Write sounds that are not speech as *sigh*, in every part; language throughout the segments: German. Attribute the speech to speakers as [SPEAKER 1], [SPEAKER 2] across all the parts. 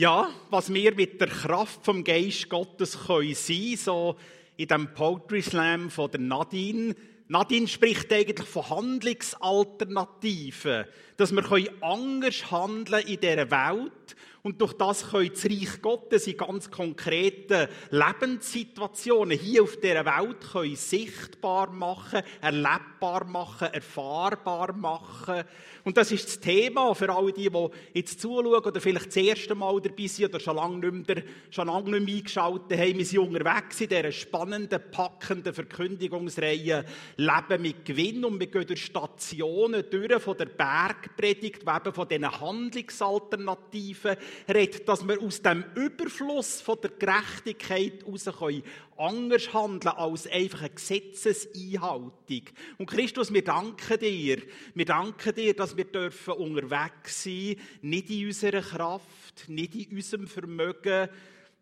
[SPEAKER 1] Ja, was wir mit der Kraft vom Geist Gottes können sein, so in dem Poetry Slam von der Nadine. Nadine spricht eigentlich von Handlungsalternativen, dass wir anders handeln in dieser Welt und durch das können das Reich Gottes in ganz konkreten Lebenssituationen hier auf dieser Welt können sichtbar machen, erlebbar machen, erfahrbar machen. Und das ist das Thema für alle die, die jetzt zuschauen oder vielleicht das erste Mal dabei sind oder schon lange nicht mehr, schon lange nicht mehr eingeschaltet haben. Wir sind unterwegs in dieser spannenden, packenden Verkündigungsreihe Leben mit Gewinn und wir gehen durch Stationen durch von der Bergpredigt, eben von diesen Handlungsalternativen redet, dass wir aus dem Überfluss von der Gerechtigkeit heraus anders handeln als einfach eine Gesetzeseinhaltung. Und Christus, wir danken dir. Wir danken dir, dass wir dürfen unterwegs sein, nicht in unserer Kraft, nicht in unserem Vermögen,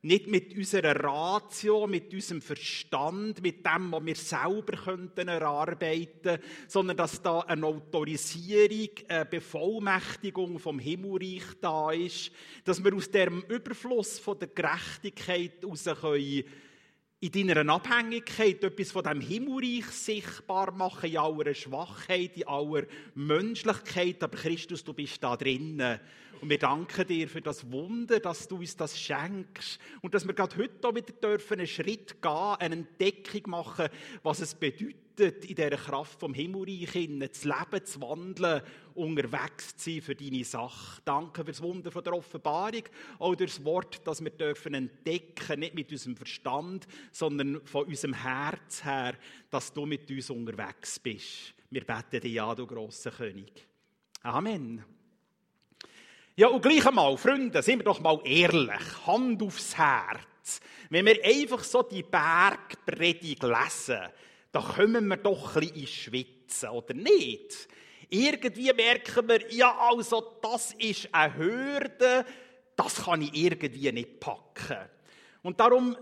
[SPEAKER 1] nicht mit unserer Ratio, mit unserem Verstand, mit dem, was wir selber könnten erarbeiten, sondern dass da eine Autorisierung, eine Bevollmächtigung vom Himmelreich da ist, dass wir aus dem Überfluss von der Gerechtigkeit heraus können in deiner Abhängigkeit etwas von dem Himmelreich sichtbar machen, in aller Schwachheit, in aller Menschlichkeit. Aber Christus, du bist da drinnen. Und wir danken dir für das Wunder, dass du uns das schenkst. Und dass wir gerade heute auch wieder dürfen einen Schritt gehen, eine Entdeckung machen, was es bedeutet, in dieser Kraft vom Himmelreich hin, zu leben, zu wandeln, unterwegs zu sein für deine Sache. Danke für das Wunder von der Offenbarung, auch durch das Wort, das wir dürfen entdecken, nicht mit unserem Verstand, sondern von unserem Herz her, dass du mit uns unterwegs bist. Wir beten dir ja, du grosser König. Amen. Ja, und gleich einmal, Freunde, sind wir doch mal ehrlich, Hand aufs Herz. Wenn wir einfach so die Bergpredigt lesen, dann kommen wir doch ein bisschen ins Schwitzen, oder nicht? Irgendwie merken wir, ja, also, das ist eine Hürde, das kann ich irgendwie nicht packen. Und darum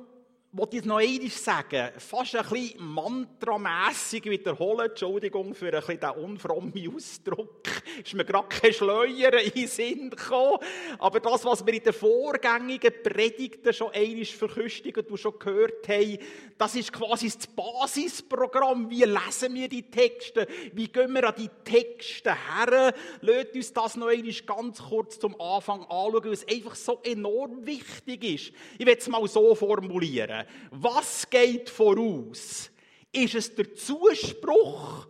[SPEAKER 1] ich noch einmal sagen, fast ein bisschen mantramässig wiederholen, Entschuldigung für ein bisschen den unfrommen Ausdruck, ist mir gerade kein Schleuer in den Sinn gekommen, aber das, was wir in den vorgängigen Predigten schon einmal verküstigt und schon gehört haben, das ist quasi das Basisprogramm, wie lesen wir die Texte, wie gehen wir an die Texte her, lasst uns das noch einmal ganz kurz zum Anfang anschauen, weil es einfach so enorm wichtig ist. Ich werde es mal so formulieren. Was geht voraus? Ist es der Zuspruch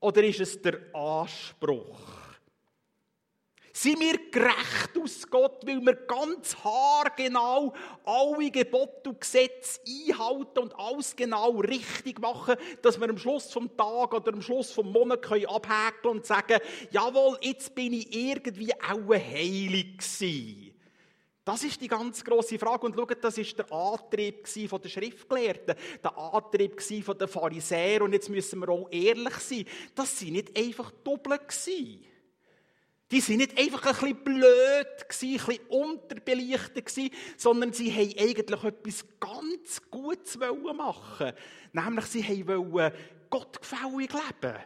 [SPEAKER 1] oder ist es der Anspruch? Sind wir gerecht aus Gott, weil wir ganz haargenau alle Gebote und Gesetze einhalten und alles genau richtig machen, dass wir am Schluss vom Tag oder am Schluss vom Monat können abhäkeln und sagen, jawohl, jetzt bin ich irgendwie auch heilig gewesen. Das ist die ganz große Frage. Und schaut, das ist der Antrieb der Schriftgelehrten, der Antrieb der Pharisäer. Und jetzt müssen wir auch ehrlich sein, das sind nicht einfach Doppel gewesen. Die sind nicht einfach ein bisschen blöd gewesen, ein bisschen unterbelichtet sondern sie haben eigentlich etwas ganz Gutes machen Nämlich, sie wollten Gott gefällig leben.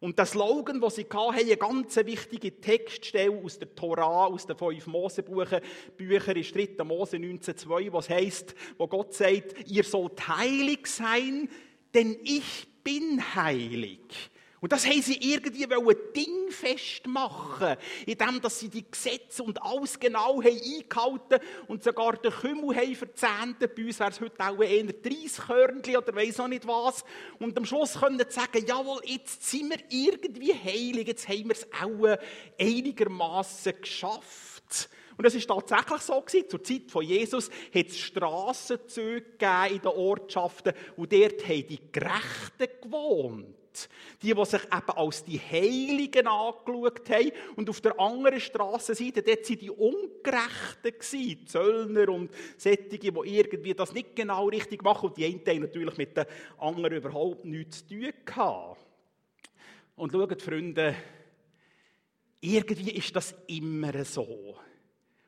[SPEAKER 1] Und der Slogan, den sie hatten, eine ganz wichtige Textstelle aus der Torah, aus den fünf Mosebüchern, Bücher ist 3. Mose 19,2, was heißt, wo Gott sagt, ihr sollt heilig sein, denn ich bin heilig. Und das haben sie irgendwie dingfest machen, indem dass sie die Gesetze und alles genau haben eingehalten und sogar den Kümmel haben. Bei uns wäre es heute auch eher 30 Körnchen oder weiss auch nicht was. Und am Schluss können sie sagen, jawohl, jetzt sind wir irgendwie heilig, jetzt haben wir es auch einigermaßen geschafft. Und es ist tatsächlich so gewesen. Zur Zeit von Jesus hat es Strassenzüge in den Ortschaften und dort haben die Gerechten gewohnt. Die, die sich eben als die Heiligen angeschaut haben. Und auf der anderen Strassenseite, dort waren die Ungerechten, gewesen, Zöllner und solche, die irgendwie das nicht genau richtig machen. Und die einen haben natürlich mit den anderen überhaupt nichts zu tun gehabt. Und schaut, Freunde, irgendwie ist das immer so.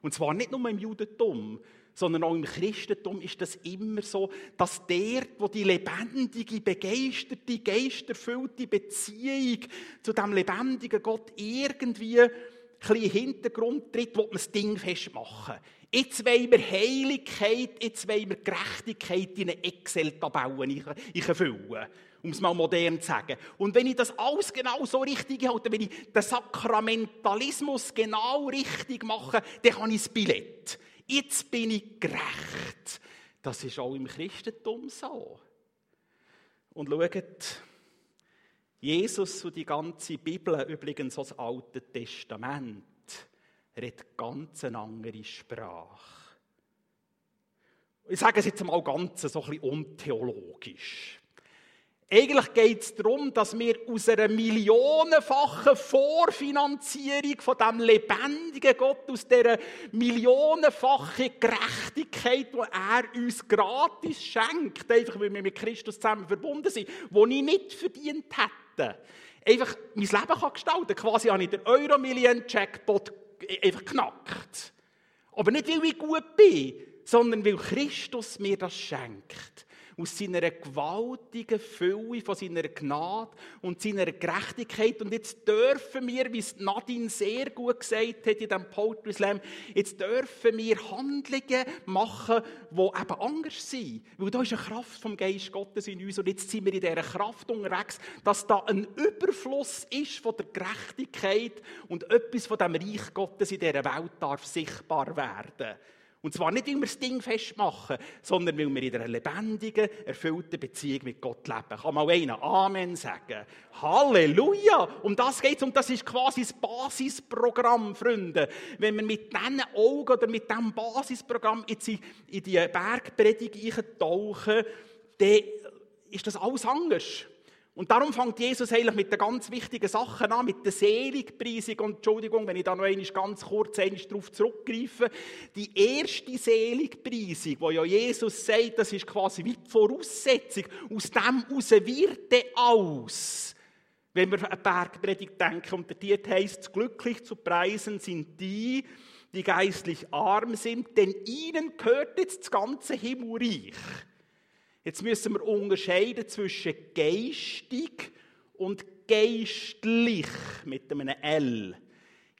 [SPEAKER 1] Und zwar nicht nur im Judentum, sondern auch im Christentum ist das immer so, dass der, wo die lebendige, begeisterte, geisterfüllte Beziehung zu dem lebendigen Gott irgendwie ein bisschen Hintergrund tritt, will man das Ding festmachen. Jetzt wollen wir Heiligkeit, jetzt wollen wir Gerechtigkeit in eine Excel-Tabelle einfüllen um es mal modern zu sagen. Und wenn ich das alles genau so richtig halte, wenn ich den Sakramentalismus genau richtig mache, dann habe ich das Billett. Jetzt bin ich gerecht. Das ist auch im Christentum so. Und schaut, Jesus und die ganze Bibel, übrigens auch das Alte Testament, redet ganz eine andere Sprache. Ich sage es jetzt mal ganz so ein bisschen untheologisch. Eigentlich geht es darum, dass wir aus einer millionenfachen Vorfinanzierung von dem lebendigen Gott, aus dieser millionenfachen Gerechtigkeit, die er uns gratis schenkt, einfach weil wir mit Christus zusammen verbunden sind, die ich nicht verdient hätte, einfach mein Leben kann gestalten. Quasi habe ich den Euro-Million-Jackpot einfach knackt. Aber nicht, weil ich gut bin, sondern weil Christus mir das schenkt aus seiner gewaltigen Fülle, von seiner Gnade und seiner Gerechtigkeit. Und jetzt dürfen wir, wie es Nadine sehr gut gesagt hat in diesem Poetry Slam, jetzt dürfen wir Handlungen machen, die eben anders sind. Weil da ist eine Kraft vom Geist Gottes in uns und jetzt sind wir in dieser Kraft unterwegs, dass da ein Überfluss ist von der Gerechtigkeit und etwas von dem Reich Gottes in dieser Welt darf sichtbar werden. Und zwar nicht, weil wir das Ding festmachen, sondern weil wir in einer lebendigen, erfüllten Beziehung mit Gott leben. Kann mal einer Amen sagen? Halleluja! Um das geht es. Und das ist quasi das Basisprogramm, Freunde. Wenn wir mit diesen Augen oder mit diesem Basisprogramm jetzt in die Bergpredigt eintauchen, dann ist das alles anders. Und darum fängt Jesus eigentlich mit den ganz wichtigen Sachen an, mit der Seligpreisung. Und Entschuldigung, wenn ich da noch einmal ganz kurz darauf zurückgreife. Die erste Seligpreisung, wo ja Jesus sagt, das ist quasi wie die Voraussetzung. Aus dem heraus wird aus. Wenn wir an eine Bergpredigt denken, und der Titel heisst, glücklich zu preisen sind die, die geistlich arm sind, denn ihnen gehört jetzt das ganze Himmelreich. Jetzt müssen wir unterscheiden zwischen geistig und geistlich mit einem L.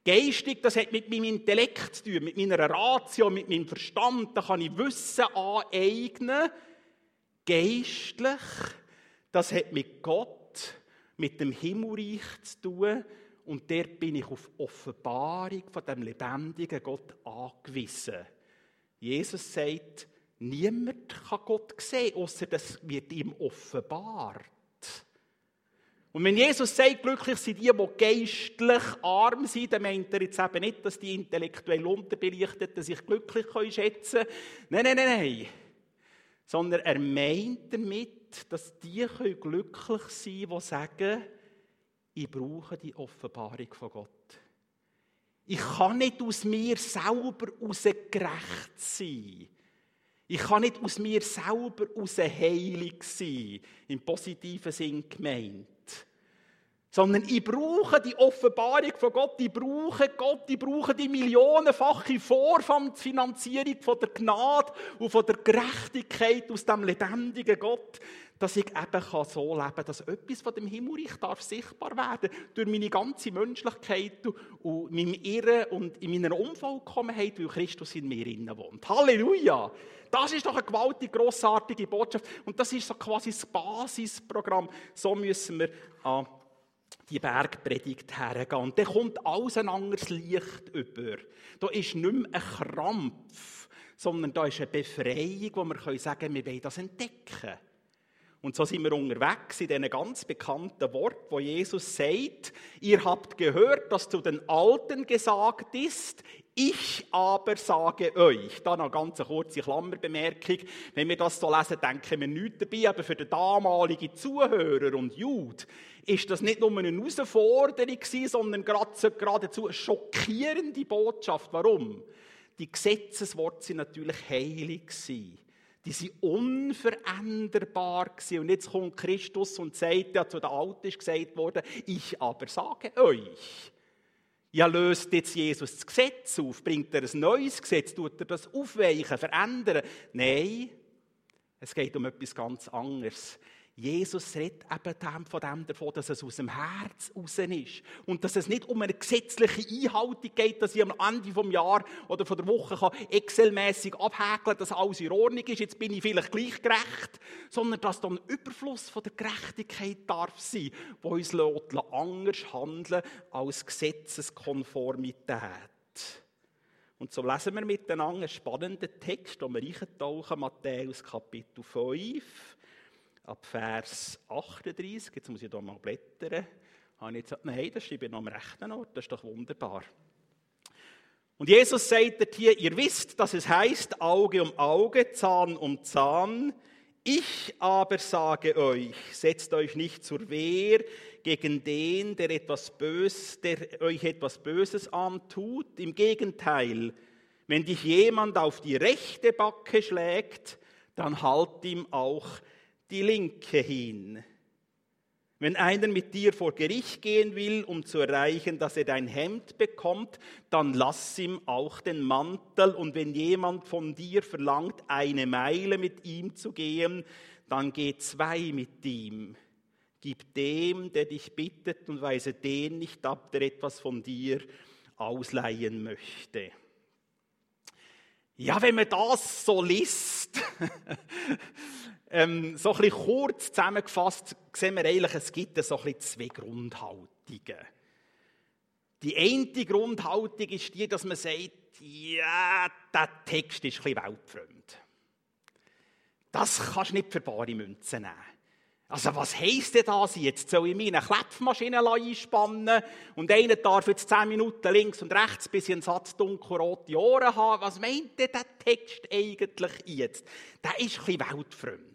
[SPEAKER 1] Geistig, das hat mit meinem Intellekt zu tun, mit meiner Ratio, mit meinem Verstand. Da kann ich Wissen aneignen. Geistlich, das hat mit Gott, mit dem Himmelreich zu tun. Und dort bin ich auf Offenbarung von dem lebendigen Gott angewiesen. Jesus sagt, Niemand kann Gott sehen, außer das wird ihm offenbart. Und wenn Jesus sagt, glücklich sind die, die geistlich arm sind, dann meint er jetzt eben nicht, dass die intellektuell Unterbelichteten sich glücklich schätzen können. Nein, nein, nein, nein. Sondern er meint damit, dass die glücklich sein können, die sagen, ich brauche die Offenbarung von Gott. Ich kann nicht aus mir selber gerecht sein. Ich kann nicht aus mir selber aus heilig sein, im positiven Sinn gemeint. Sondern ich brauche die Offenbarung von Gott, ich brauche Gott, ich brauche die millionenfache Vorfinanzierung von der Gnade und von der Gerechtigkeit aus dem lebendigen Gott, dass ich eben so leben kann, dass etwas von dem Himmelreich darf sichtbar werden durch meine ganze Menschlichkeit und meinem Irren und in meiner Unvollkommenheit, weil Christus in mir wohnt. Halleluja! Das ist doch eine gewaltig grossartige Botschaft und das ist so quasi das Basisprogramm. So müssen wir an die Bergpredigt hergehen. Und dann kommt alles ein anderes Licht über. Da ist nicht mehr ein Krampf, sondern da ist eine Befreiung, wo wir sagen können, wir wollen das entdecken. Und so sind wir unterwegs in diesen ganz bekannten Wort, wo Jesus sagt, ihr habt gehört, dass zu den Alten gesagt ist, ich aber sage euch. Da noch eine ganz kurze Klammerbemerkung. Wenn wir das so lesen, denken wir nichts dabei, aber für den damaligen Zuhörer und Jude ist das nicht nur eine Herausforderung sondern geradezu eine schockierende Botschaft. Warum? Die Gesetzesworte sind natürlich heilig gewesen die sind unveränderbar gewesen. Und jetzt kommt Christus und sagt, ja, zu den Alten ist gesagt worden, ich aber sage euch. Ja, löst jetzt Jesus das Gesetz auf? Bringt er ein neues Gesetz? Tut er das aufweichen, verändern? Nein, es geht um etwas ganz anderes. Jesus redet eben von dem davon, dass es aus dem Herz raus ist. Und dass es nicht um eine gesetzliche Einhaltung geht, dass ich am Ende des Jahres oder von der Woche Excel-mässig abhäkeln kann, dass alles in Ordnung ist, jetzt bin ich vielleicht gleich gerecht, sondern dass da ein Überfluss von der Gerechtigkeit darf sein, wo uns anders handeln als Gesetzeskonformität. Und so lesen wir miteinander einen spannenden Text, wo wir eintauchen, Matthäus Kapitel 5 ab Vers 38. Jetzt muss ich hier mal blättern. Habe ich jetzt, nein, das schreibe ich noch am rechten Ort. Das ist doch wunderbar. Und Jesus sagt hier, ihr wisst, dass es heißt, Auge um Auge, Zahn um Zahn. Ich aber sage euch, setzt euch nicht zur Wehr gegen den, der, etwas Bös, der euch etwas Böses antut. Im Gegenteil, wenn dich jemand auf die rechte Backe schlägt, dann halt ihm auch die linke hin. Wenn einer mit dir vor Gericht gehen will, um zu erreichen, dass er dein Hemd bekommt, dann lass ihm auch den Mantel. Und wenn jemand von dir verlangt, eine Meile mit ihm zu gehen, dann geh zwei mit ihm. Gib dem, der dich bittet, und weise den nicht ab, der etwas von dir ausleihen möchte. Ja, wenn man das so liest, *laughs* Ähm, so ein bisschen kurz zusammengefasst sehen wir eigentlich, es gibt so ein bisschen zwei Grundhaltungen. Die eine Grundhaltung ist die, dass man sagt, ja, der Text ist ein bisschen weltfremd. Das kannst du nicht für bare Münzen nehmen. Also was heisst denn das jetzt? Soll ich meine Klepfmaschine einspannen und einer darf jetzt zehn Minuten links und rechts bis ich einen Satz dunkelrote Ohren haben? Was meint denn der Text eigentlich jetzt? Der ist ein bisschen weltfremd.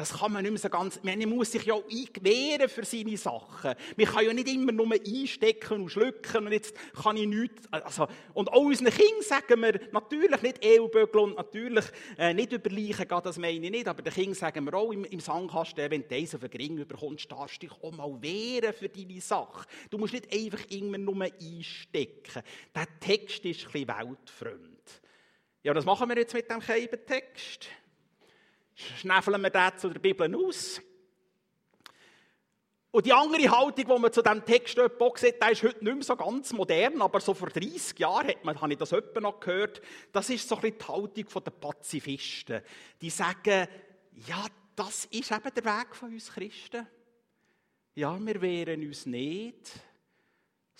[SPEAKER 1] Das kann man nicht mehr so ganz. Man muss sich ja wehren für seine Sachen. Man kann ja nicht immer nur einstecken und schlucken und jetzt kann ich nichts. Also, und auch unseren Kindern sagen wir natürlich nicht Ellbögel und natürlich äh, nicht über Leichen gehen, das meine ich nicht. Aber den Kindern sagen wir auch im, im Sangkasten, wenn du eins auf den Ring überkommst, darfst du dich auch mal wehren für deine Sache. Du musst nicht einfach immer nur einstecken. Der Text ist ein bisschen weltfremd. Ja, was machen wir jetzt mit dem Text? Schnäfeln wir das zu der Bibel aus. Und die andere Haltung, die man zu diesem Text sieht, die ist heute nicht mehr so ganz modern, aber so vor 30 Jahren man, habe ich das öppe noch gehört, das ist so ein bisschen die Haltung der Pazifisten. Die sagen, ja, das ist eben der Weg von uns Christen. Ja, wir wehren uns nicht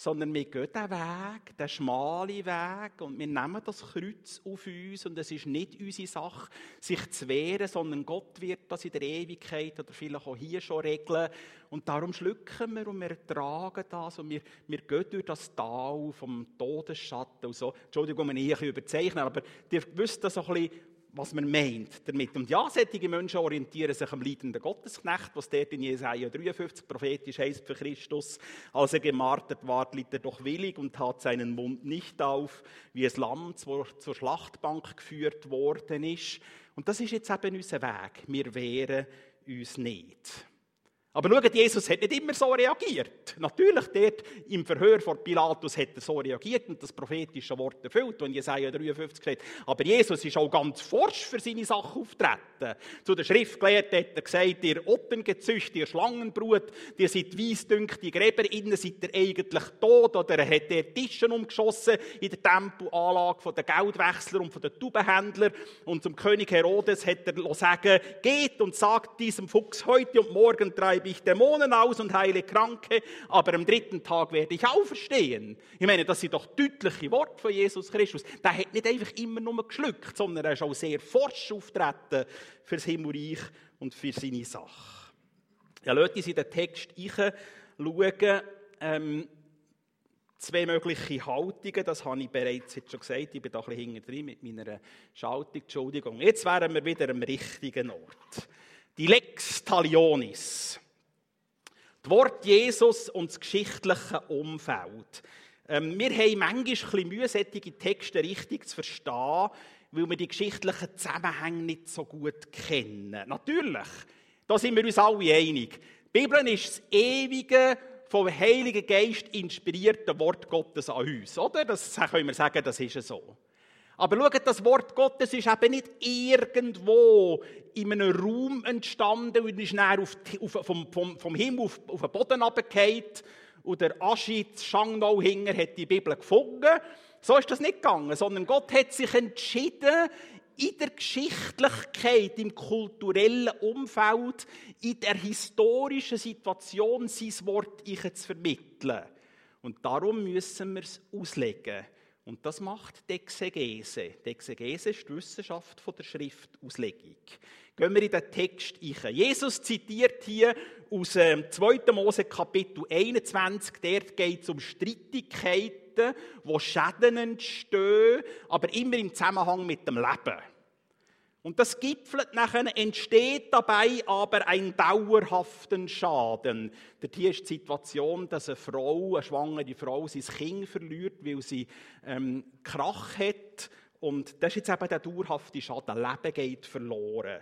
[SPEAKER 1] sondern wir gehen den Weg, den schmalen Weg und wir nehmen das Kreuz auf uns und es ist nicht unsere Sache, sich zu wehren, sondern Gott wird das in der Ewigkeit oder vielleicht auch hier schon regeln und darum schlucken wir und wir ertragen das und wir, wir gehen durch das Tal vom Todesschatten und so. Entschuldigung, wenn ich hier überzeichne, aber ihr wisst das so ein bisschen, was man meint damit. Und ja, solche Menschen orientieren sich am leidenden Gottesknecht, was dort in Jesaja 53 prophetisch heißt für Christus. Als er gemartert ward, litt er doch willig und tat seinen Mund nicht auf, wie es Lamm zur, zur Schlachtbank geführt worden ist. Und das ist jetzt eben unser Weg. Wir wehren uns nicht. Aber schaut, Jesus hat nicht immer so reagiert. Natürlich, dort im Verhör vor Pilatus hat er so reagiert und das prophetische Wort erfüllt, wenn Jesaja 53 steht. Aber Jesus ist auch ganz forsch für seine Sachen auftreten. Zu den Schriftgelehrten hat er gesagt, ihr Ottengezücht, ihr Schlangenbrut, ihr seid weissdünkt, die Gräber, innen seid ihr eigentlich tot. Oder er hat er Tischen umgeschossen in der Tempelanlage der Geldwechsler und der Taubenhändler. Und zum König Herodes hat er sagen, geht und sagt diesem Fuchs heute und morgen drei treibe ich Dämonen aus und heile Kranke, aber am dritten Tag werde ich auferstehen. Ich meine, das sind doch deutliche Worte von Jesus Christus. Der hat nicht einfach immer nur geschluckt, sondern er ist auch sehr forsch auftreten für das Himmelreich und für seine Sache. Ja, lasst uns in den Text schauen. Ähm, zwei mögliche Haltungen, das habe ich bereits jetzt schon gesagt, ich bin da ein bisschen hinten drin mit meiner Schaltung, Entschuldigung. Jetzt wären wir wieder am richtigen Ort. Die Lex Talionis. Das Wort Jesus und das geschichtliche Umfeld. Ähm, wir haben manchmal ein Mühe, Texte richtig zu verstehen, weil wir die geschichtlichen Zusammenhänge nicht so gut kennen. Natürlich, da sind wir uns alle einig. Die Bibel ist das ewige, vom Heiligen Geist inspirierte Wort Gottes an uns, oder? Das können wir sagen, das ist so. Aber schaut, das Wort Gottes ist eben nicht irgendwo in einem Raum entstanden und ist dann auf auf, vom, vom, vom Himmel auf, auf den Boden runtergefallen und der Aschi Schangnau hinger hat die Bibel gefunden. So ist das nicht gegangen, sondern Gott hat sich entschieden, in der Geschichtlichkeit, im kulturellen Umfeld, in der historischen Situation sein Wort zu vermitteln. Und darum müssen wir es auslegen. Und das macht die Exegese. Die Exegese ist die Wissenschaft von der Schriftauslegung. Gehen wir in den Text ein. Jesus zitiert hier aus 2. Ähm, Mose Kapitel 21. Dort geht es um Streitigkeiten, wo Schäden entstehen, aber immer im Zusammenhang mit dem Leben. Und das gipfelt nachher, entsteht dabei aber ein dauerhaften Schaden. Dort hier ist die Situation, dass eine Frau, eine schwangere Frau, sein Kind verliert, weil sie ähm, Krach hat. Und das ist jetzt eben der dauerhafte Schaden. Leben geht verloren.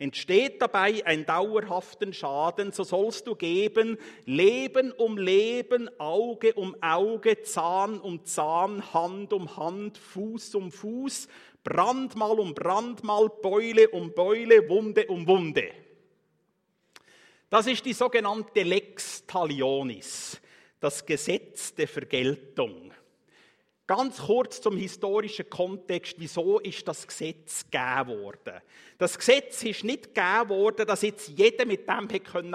[SPEAKER 1] Entsteht dabei ein dauerhaften Schaden, so sollst du geben Leben um Leben, Auge um Auge, Zahn um Zahn, Hand um Hand, Fuß um Fuß, Brandmal um Brandmal, Beule um Beule, Wunde um Wunde. Das ist die sogenannte Lex Talionis, das Gesetz der Vergeltung. Ganz kurz zum historischen Kontext. Wieso ist das Gesetz gegeben worden? Das Gesetz ist nicht gegeben worden, dass jetzt jeder mit dem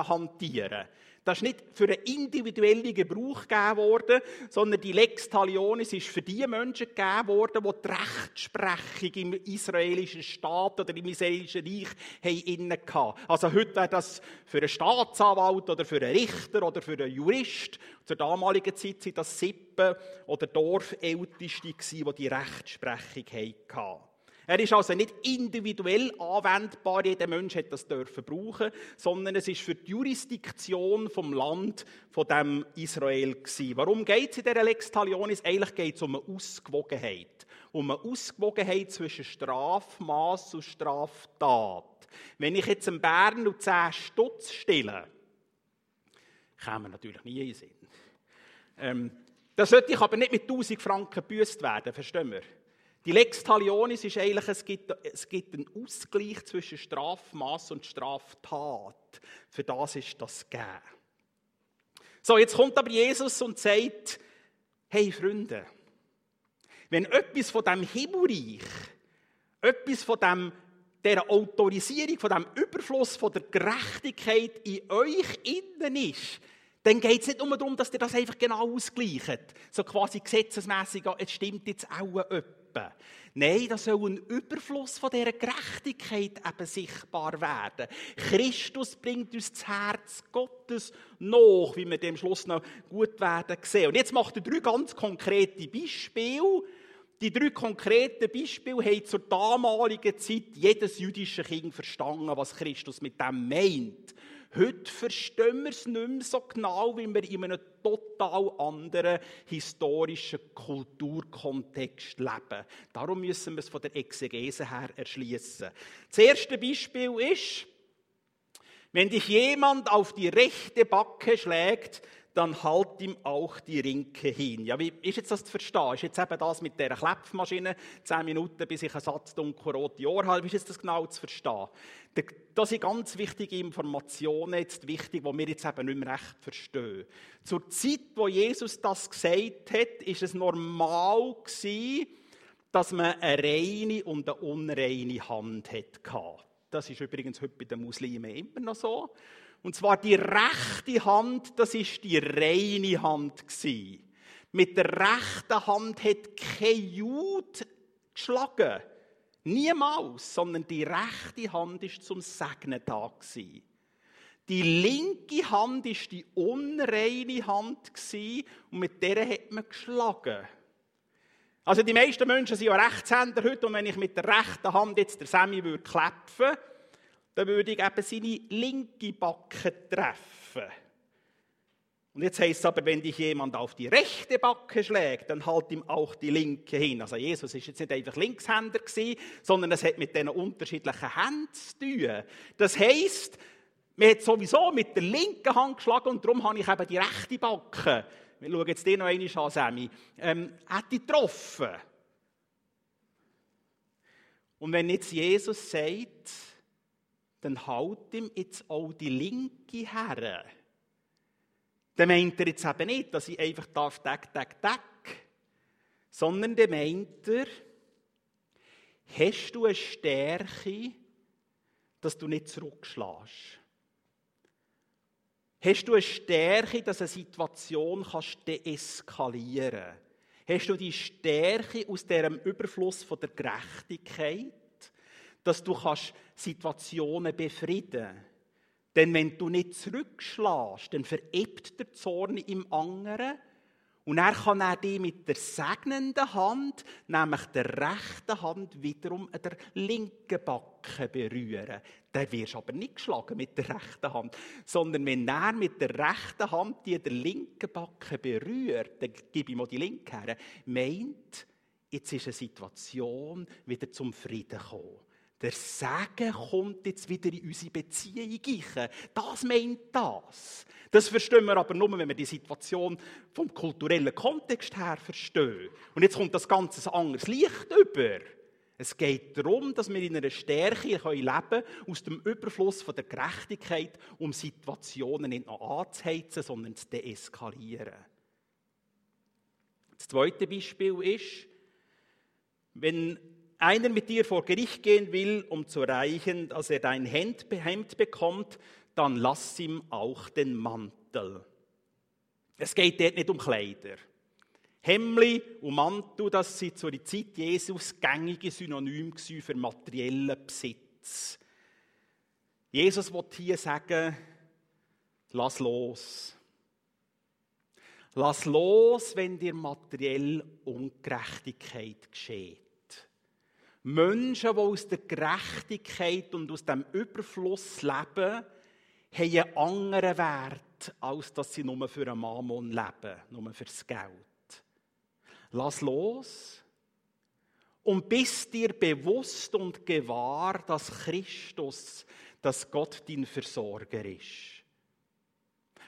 [SPEAKER 1] hantieren konnte. Das ist nicht für einen individuellen Gebrauch gegeben worden, sondern die Lex Talionis ist für die Menschen gegeben worden, die die Rechtsprechung im israelischen Staat oder im israelischen Reich haben hatten. Also heute wäre das für einen Staatsanwalt oder für einen Richter oder für einen Jurist. Zur damaligen Zeit waren das Sippen- oder Dorfälteste, die die Rechtsprechung hatten. Er ist also nicht individuell anwendbar, jeder Mensch hätte das dürfen brauchen, sondern es ist für die Jurisdiktion vom Land von dem Israel gewesen. Warum geht es in dieser Lex Talionis? Eigentlich geht es um eine Ausgewogenheit. Um eine Ausgewogenheit zwischen Strafmaß und Straftat. Wenn ich jetzt einen Bären und zehn Stutz stelle, käme natürlich nie in Sinn. Ähm, das sollte ich aber nicht mit 1000 Franken gebüßt werden, verstehen wir? Die Lex Talionis ist eigentlich, es gibt, es gibt einen Ausgleich zwischen Strafmaß und Straftat. Für das ist das gegeben. So, jetzt kommt aber Jesus und sagt, hey Freunde, wenn etwas von dem Himmelreich, etwas von dem, der Autorisierung, von dem Überfluss, von der Gerechtigkeit in euch innen ist, dann geht es nicht nur darum, dass ihr das einfach genau ausgleicht. So quasi gesetzesmäßig, es stimmt jetzt auch etwas. Nein, da soll ein Überfluss von dieser Gerechtigkeit eben sichtbar werden. Christus bringt uns das Herz Gottes nach, wie wir dem Schluss noch gut werden sehen. Und jetzt macht er drei ganz konkrete Beispiele. Die drei konkreten Beispiele haben zur damaligen Zeit jedes jüdische Kind verstanden, was Christus mit dem meint. Heute verstehen wir es nicht mehr so genau, wie wir in einem total anderen historischen Kulturkontext leben. Darum müssen wir es von der Exegese her erschließen. Das erste Beispiel ist, wenn dich jemand auf die rechte Backe schlägt, dann halt ihm auch die Rinke hin. Ja, wie ist jetzt das zu verstehen? Ist jetzt eben das mit der Klepfmaschine, zehn Minuten, bis ich einen Satz dunkelrote Ohr habe, ist jetzt das genau zu verstehen? Das sind ganz wichtige Informationen, jetzt wichtig, die wir jetzt eben nicht mehr recht verstehen. Zur Zeit, wo Jesus das gesagt hat, ist es normal gewesen, dass man eine reine und eine unreine Hand hatte. Das ist übrigens heute bei den Muslimen immer noch so. Und zwar die rechte Hand, das ist die reine Hand gewesen. Mit der rechten Hand hat kein Jud geschlagen. Niemals, sondern die rechte Hand ist zum Segnen da gewesen. Die linke Hand ist die unreine Hand gewesen, und mit der hat man geschlagen. Also die meisten Menschen sind ja Rechtshänder heute und wenn ich mit der rechten Hand jetzt der Semi würde klepfen dann würde ich eben seine linke Backe treffen. Und jetzt heißt es aber, wenn dich jemand auf die rechte Backe schlägt, dann halt ihm auch die linke hin. Also Jesus ist jetzt nicht einfach Linkshänder gewesen, sondern es hat mit diesen unterschiedlichen Händen zu tun. Das heißt, man hat sowieso mit der linken Hand geschlagen und darum habe ich eben die rechte Backe. Wir schauen jetzt den noch einmal an, Sammy. Ähm, hat die getroffen. Und wenn jetzt Jesus sagt, dann halt ihm jetzt auch die linke her. Dann meint er jetzt eben nicht, dass ich einfach darf, deck, deck, deck, sondern dann meint er, hast du eine Stärke, dass du nicht zurückschlägst? Hast du eine Stärke, dass eine Situation deeskalieren kannst? Hast du die Stärke aus diesem Überfluss von der Gerechtigkeit, dass du kannst Situationen befrieden kannst? Denn wenn du nicht zurückschlägst, dann verebt der Zorn im anderen und er kann er dich mit der segnenden Hand, nämlich der rechten Hand, wiederum an der linken Backe berühren. Dann wirst aber nicht geschlagen mit der rechten Hand, sondern wenn er mit der rechten Hand die der linken Backe berührt, dann gebe ich mal die linke her, meint, jetzt ist eine Situation wieder zum Frieden gekommen. Der Segen kommt jetzt wieder in unsere Beziehung. Das meint das. Das verstehen wir aber nur, wenn wir die Situation vom kulturellen Kontext her verstehen. Und jetzt kommt das Ganze ein anderes Licht über. Es geht darum, dass wir in einer Stärke leben können, aus dem Überfluss von der Gerechtigkeit, um Situationen nicht noch anzuheizen, sondern zu deeskalieren. Das zweite Beispiel ist, wenn einer mit dir vor Gericht gehen will, um zu erreichen, dass er dein Hemd bekommt, dann lass ihm auch den Mantel. Es geht dort nicht um Kleider. Hemmli und Mantel, das sind zur Zeit Jesus gängige Synonyme für materiellen Besitz. Jesus will hier sagen, lass los. Lass los, wenn dir materiell Ungerechtigkeit geschieht. Menschen, die aus der Gerechtigkeit und aus dem Überfluss leben, haben einen anderen Wert, als dass sie nur für einen Mammon leben, nur fürs Geld. Lass los und bist dir bewusst und gewahr, dass Christus, dass Gott dein Versorger ist.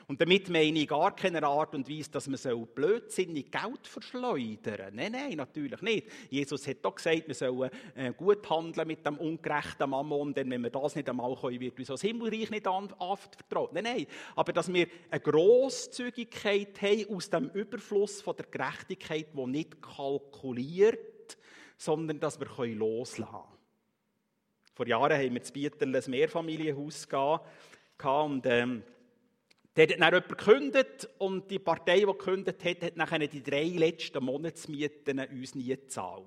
[SPEAKER 1] Und damit meine ich gar keine Art und Weise, dass man so blödsinnig Geld verschleudern Nein, nein, natürlich nicht. Jesus hat doch gesagt, wir sollen äh, gut handeln mit dem ungerechten Mammon, denn wenn wir das nicht einmal können, wird uns das Himmelreich nicht anvertraut. Nein, nein. Aber dass wir eine Grosszügigkeit haben aus dem Überfluss von der Gerechtigkeit, die nicht kalkuliert, sondern dass wir loslassen können. Vor Jahren haben wir zu Bieterl ein Mehrfamilienhaus gehabt und ähm, da hat dann jemand gekündigt und die Partei, die gekündigt hat, hat nachher die drei letzten Monatsmieten uns nie gezahlt.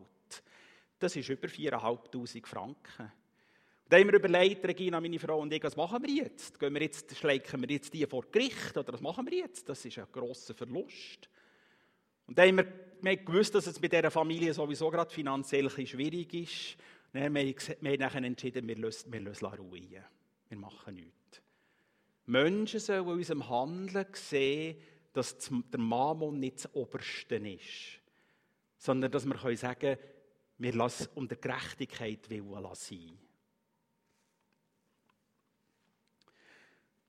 [SPEAKER 1] Das ist über 4'500 Franken. Da haben wir überlegt, Regina, meine Frau und ich, was machen wir jetzt? Gehen wir jetzt, schleichen wir jetzt die vor Gericht oder was machen wir jetzt? Das ist ein grosser Verlust. Und da haben wir, wir haben gewusst, dass es mit dieser Familie sowieso gerade finanziell schwierig ist. Dann haben wir, wir haben entschieden, wir lösen, wir lösen Ruhe. Wir machen nichts. Menschen sollen in unserem Handeln sehen, dass der Mammon nicht das Oberste ist, sondern dass wir sagen können, wir lassen um der Gerechtigkeit willen sein.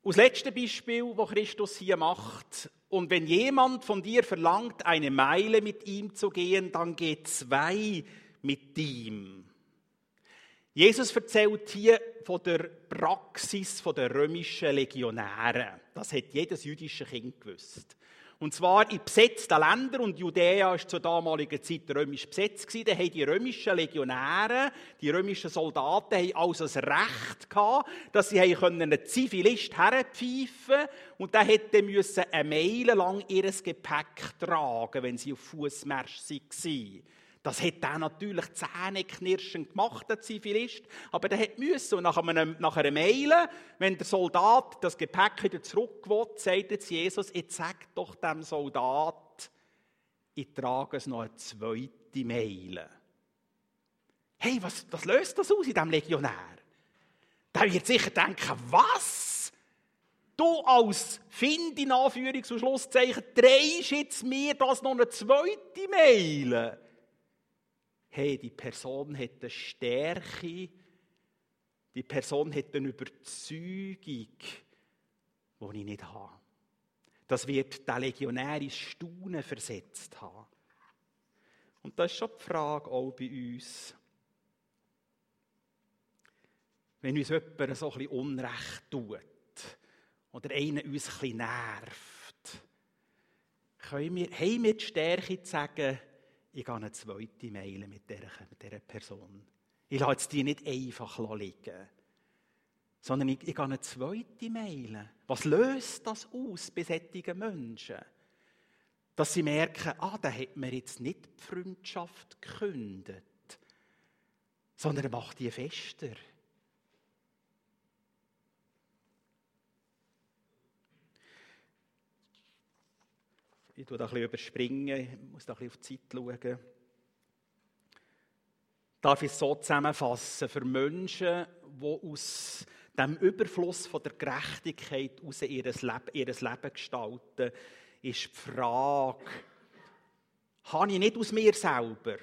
[SPEAKER 1] Aus letztem Beispiel, wo Christus hier macht, und wenn jemand von dir verlangt, eine Meile mit ihm zu gehen, dann geh zwei mit ihm. Jesus erzählt hier von der Praxis der römischen Legionäre. Das hat jedes jüdische Kind gewusst. Und zwar in besetzten Ländern, und Judäa war zur damaligen Zeit römisch besetzt, da haben die römischen Legionäre, die römischen Soldaten, haben also das Recht gehabt, dass sie einen Zivilist herpfeifen und der hätte müssen eine Meile lang ihr Gepäck tragen, wenn sie auf Fußmarsch waren. Das hat er natürlich zähneknirschend gemacht, der Zivilist. Aber der hat müssen. Und nach, einem, nach einer Meile, wenn der Soldat das Gepäck wieder zurück sagt jetzt Jesus, jetzt sag doch dem Soldat, ich trage es noch eine zweite Meile. Hey, was, was löst das aus in diesem Legionär? Der wird sicher denken, was? Du als Find in Anführungs- und Schlusszeichen drehst jetzt mir das noch eine zweite Meile hey, die Person hat eine Stärke, die Person hat eine Überzeugung, die ich nicht habe. Das wird der Legionär ins Staunen versetzt haben. Und das ist schon die Frage auch bei uns. wenn uns jemand so ein Unrecht tut oder einer uns ein bisschen nervt, können wir, haben wir die Stärke zu sagen, ich gehe eine zweite Mail mit dieser, mit dieser Person. Ich lasse die nicht einfach liegen, sondern ich, ich gehe eine zweite Mail. Was löst das aus bei solchen Menschen? Dass sie merken, ah, da hat mir jetzt nicht die Freundschaft gekündigt, sondern er macht die fester. Ich tue da ein bisschen überspringen, ich muss da ein bisschen auf die Zeit schauen. Darf ich es so zusammenfassen? Für Menschen, die aus dem Überfluss von der Gerechtigkeit aus ihr Leben, Leben gestalten, ist die Frage, habe ich nicht aus mir selber,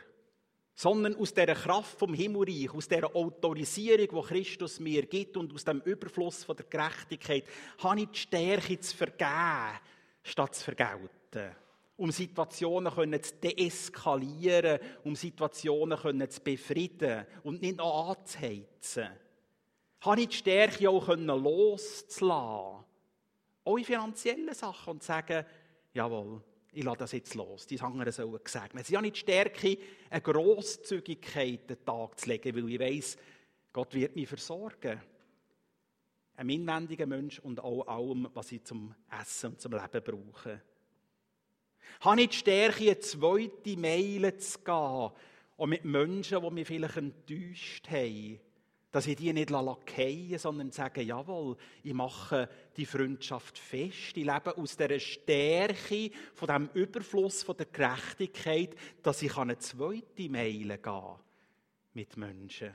[SPEAKER 1] sondern aus der Kraft vom Himmelreich, aus der Autorisierung, die Christus mir gibt und aus dem Überfluss von der Gerechtigkeit, habe ich die Stärke zu vergeben, statt zu vergelten um Situationen zu deeskalieren, um Situationen zu befrieden und nicht noch anzuheizen. Habe ich die Stärke auch loszulassen, auch in finanziellen Sachen, und sagen, jawohl, ich lasse das jetzt los, die anderen sollen gesegnet. Sie haben nicht die Stärke, eine Grosszügigkeit den Tag zu legen, weil ich weiss, Gott wird mich versorgen. Ein inwendiger Mensch und auch allem, was ich zum Essen und zum Leben brauche. Habe ich die Stärke, eine zweite Meile zu gehen, auch mit Menschen, die mich vielleicht enttäuscht haben, dass ich die nicht fallen sondern sage, jawohl, ich mache die Freundschaft fest. Ich lebe aus der Stärke, von dem Überfluss, von der Gerechtigkeit, dass ich eine zweite Meile gehen mit Menschen.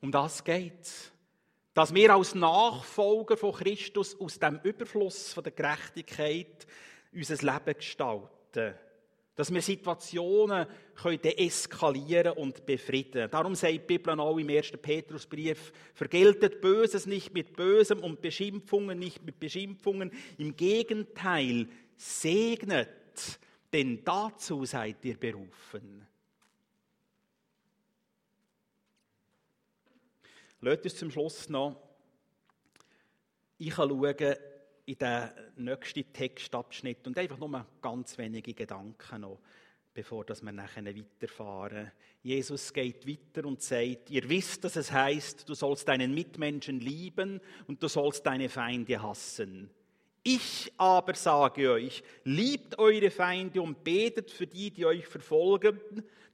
[SPEAKER 1] Um das geht es dass wir als Nachfolger von Christus aus dem Überfluss von der Gerechtigkeit unser Leben gestalten. Dass wir Situationen können eskalieren und befrieden. Darum sagt die Bibel auch im 1. Petrusbrief, vergeltet Böses nicht mit Bösem und Beschimpfungen nicht mit Beschimpfungen. Im Gegenteil, segnet, denn dazu seid ihr berufen. Lasst uns zum Schluss noch ich schauen in den nächsten Textabschnitt und einfach nur ganz wenige Gedanken noch, bevor wir nachher weiterfahren. Jesus geht weiter und sagt, ihr wisst, dass es heißt, du sollst deinen Mitmenschen lieben und du sollst deine Feinde hassen. Ich aber sage euch, liebt eure Feinde und betet für die, die euch verfolgen,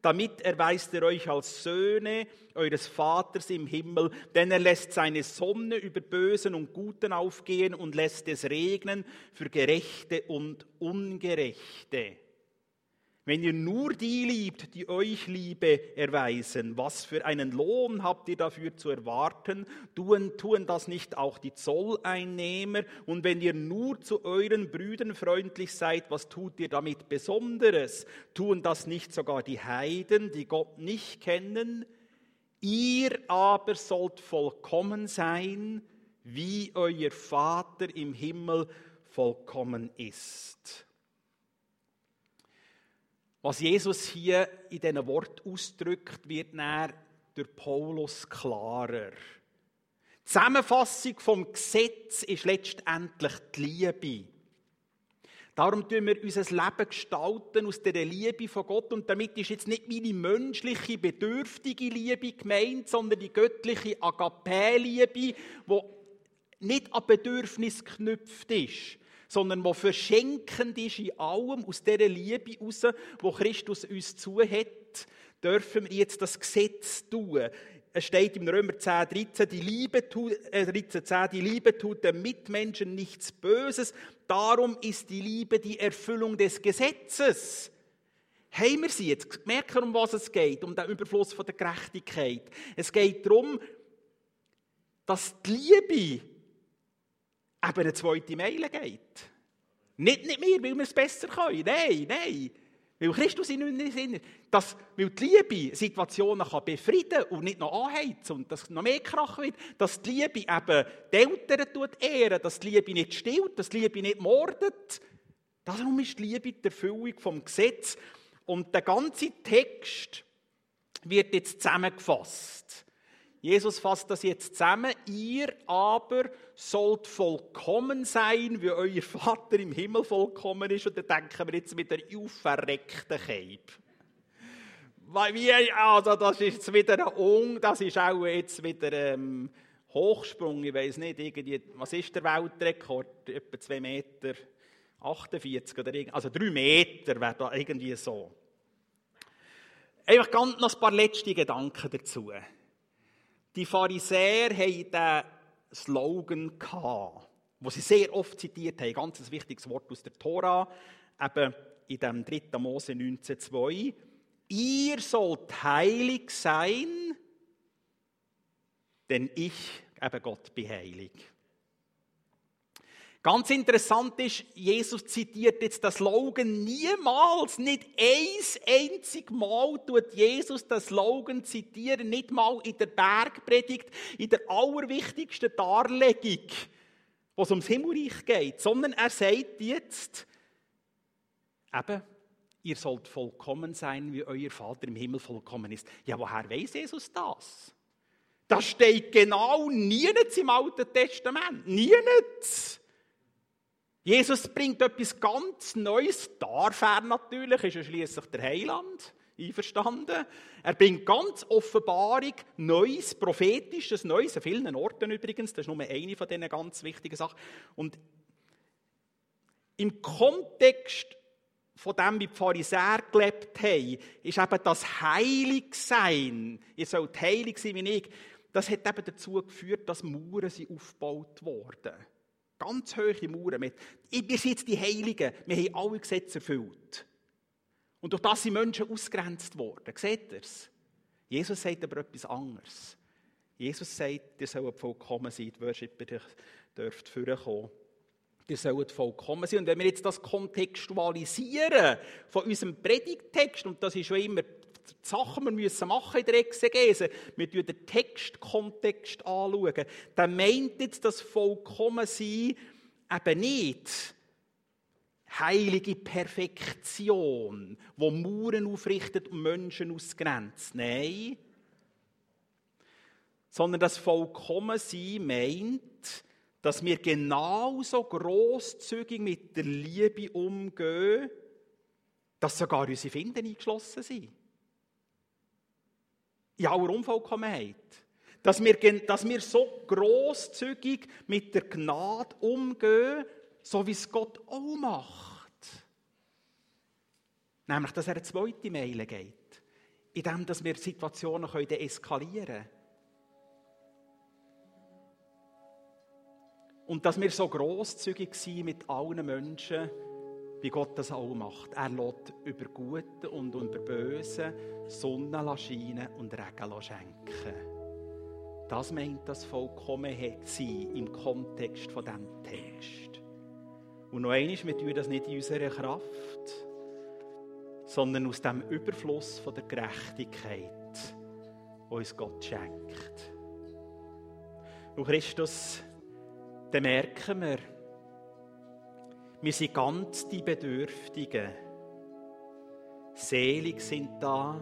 [SPEAKER 1] damit erweist er euch als Söhne eures Vaters im Himmel, denn er lässt seine Sonne über Bösen und Guten aufgehen und lässt es regnen für Gerechte und Ungerechte. Wenn ihr nur die liebt, die euch Liebe erweisen, was für einen Lohn habt ihr dafür zu erwarten? Tun, tun das nicht auch die Zolleinnehmer? Und wenn ihr nur zu euren Brüdern freundlich seid, was tut ihr damit Besonderes? Tun das nicht sogar die Heiden, die Gott nicht kennen? Ihr aber sollt vollkommen sein, wie euer Vater im Himmel vollkommen ist. Was Jesus hier in diesen Wort ausdrückt, wird näher durch Paulus klarer. Die Zusammenfassung vom Gesetz ist letztendlich die Liebe. Darum tun wir unser Leben gestalten aus der Liebe von Gott. Und damit ist jetzt nicht meine menschliche, bedürftige Liebe gemeint, sondern die göttliche Agape-Liebe, die nicht an Bedürfnis geknüpft ist, sondern wo verschenkend ist in allem, aus dieser Liebe heraus, wo Christus uns zuhat, dürfen wir jetzt das Gesetz tun. Es steht im Römer 10, 13, die Liebe tut, äh, 13, 10, die Liebe tut dem Mitmenschen nichts Böses. Darum ist die Liebe die Erfüllung des Gesetzes. Haben wir sie jetzt? Merken, um was es geht? Um den Überfluss von der Gerechtigkeit. Es geht darum, dass die Liebe eben eine zweite Meile geht. Nicht, nicht wir, weil wir es besser können. Nein, nein. Weil Christus in uns ist. Dass, weil die Liebe Situationen kann befrieden und nicht noch anheizen und dass noch mehr Krach wird. Dass die Liebe eben die Eltern tut ehren, dass die Liebe nicht stillt, dass die Liebe nicht mordet. Darum ist die Liebe die Erfüllung vom Gesetz. Und der ganze Text wird jetzt zusammengefasst. Jesus fasst das jetzt zusammen. Ihr aber sollt vollkommen sein, wie euer Vater im Himmel vollkommen ist. Und da denken wir jetzt mit der auferreckten Keib. Wie, also das ist jetzt wieder ein Un, das ist auch jetzt wieder ähm, Hochsprung, ich weiß nicht, irgendwie, was ist der Weltrekord? Etwa 2 Meter 48 oder irgend, also 3 Meter wäre da irgendwie so. Einfach ganz noch ein paar letzte Gedanken dazu. Die Pharisäer hatten diesen Slogan, den sie sehr oft zitiert haben, ganz ein wichtiges Wort aus der Tora, eben in dem 3. Mose 19,2. Ihr sollt heilig sein, denn ich, eben Gott, bin heilig. Ganz interessant ist, Jesus zitiert jetzt das Slogan niemals, nicht ein einzig Mal tut Jesus das Slogan zitieren, nicht mal in der Bergpredigt, in der allerwichtigsten Darlegung, wo es ums Himmelreich geht, sondern er sagt jetzt, eben, ihr sollt vollkommen sein, wie euer Vater im Himmel vollkommen ist. Ja, woher weiß Jesus das? Das steht genau nirgends im Alten Testament. Nirgends. Jesus bringt etwas ganz Neues. Darf er natürlich, ist er schließlich der Heiland. Einverstanden? Er bringt ganz Offenbarung, Neues, Prophetisches, Neues, an vielen Orten übrigens. Das ist nur eine von diesen ganz wichtigen Sachen. Und im Kontext von dem, wie die Pharisäer gelebt haben, ist eben das Heiligsein. Ihr sollt heilig sein wie ich. Das hat eben dazu geführt, dass Mauern aufgebaut wurden. Ganz hohe Mauern. Mit, wir sind jetzt die Heiligen. Wir haben alle Gesetze erfüllt. Und durch das sind Menschen ausgrenzt worden. Seht ihr es? Jesus sagt aber etwas anderes. Jesus sagt, ihr sollt vollkommen sein. Die Worshipper dürft vorkommen. Ihr sollt vollkommen sein. Und wenn wir jetzt das kontextualisieren von unserem Predigtext, und das ist schon immer die Sachen, wir müssen in der Exegese, wir schauen den Textkontext anschauen, dann meint jetzt das Vollkommensein eben nicht heilige Perfektion, wo Mauern aufrichtet und Menschen ausgrenzt. Nein. Sondern das Vollkommensein meint, dass wir genauso großzügig mit der Liebe umgehen, dass sogar unsere Finden eingeschlossen sind in aller Unvollkommenheit. Dass wir, dass wir so großzügig mit der Gnade umgehen, so wie es Gott auch macht. Nämlich, dass er eine zweite Meile geht. Indem dass wir Situationen können eskalieren können. Und dass wir so großzügig sind mit allen Menschen, wie Gott das auch macht. Er lässt über Gute und über Böse Sonne scheinen und Regen schenken. Das meint das vollkommen sein im Kontext von diesem Text. Und noch einmal, wir tun das nicht in unserer Kraft, sondern aus dem Überfluss von der Gerechtigkeit, die uns Gott schenkt. Und Christus, dann merken wir, wir sind ganz die Bedürftigen. Selig sind da,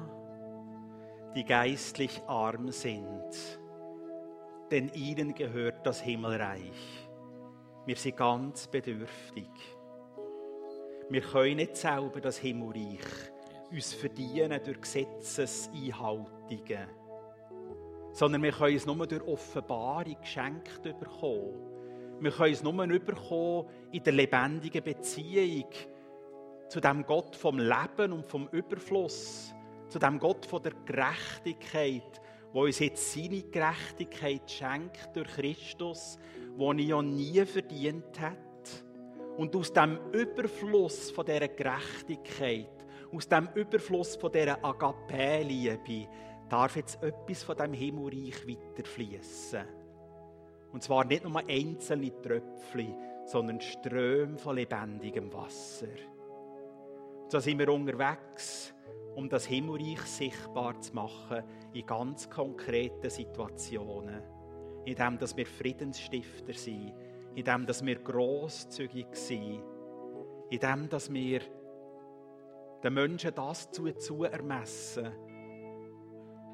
[SPEAKER 1] die geistlich arm sind, denn ihnen gehört das Himmelreich. Wir sind ganz bedürftig. Wir können nicht selber das Himmelreich uns verdienen durch Gesetzeseinhaltungen, sondern wir können es nur durch Offenbarung geschenkt bekommen. Wir können es nur bekommen in der lebendigen Beziehung zu dem Gott vom Leben und vom Überfluss, zu dem Gott von der Gerechtigkeit, wo uns jetzt seine Gerechtigkeit schenkt durch Christus, wo er ja nie verdient hat. Und aus dem Überfluss von dieser Gerechtigkeit, aus dem Überfluss von dieser Agape-Liebe, darf jetzt etwas von dem Himmelreich weiterfließen. Und zwar nicht nur einzelne Tröpfchen, sondern Ströme von lebendigem Wasser. Und so sind wir unterwegs, um das Himmelreich sichtbar zu machen in ganz konkreten Situationen. Indem dass wir Friedensstifter sind, indem dass wir grosszügig sind, indem dass wir den Menschen das zu, zu ermessen,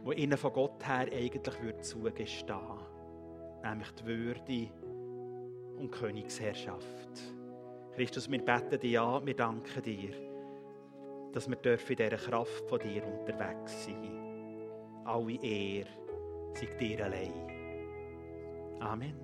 [SPEAKER 1] wo ihnen von Gott her eigentlich würde zugestehen. Nämlich die Würde und Königsherrschaft. Christus, wir beten dich an, wir danken dir, dass wir dürfen in dieser Kraft von dir unterwegs sein. Alle Ehre sei dir allein. Amen.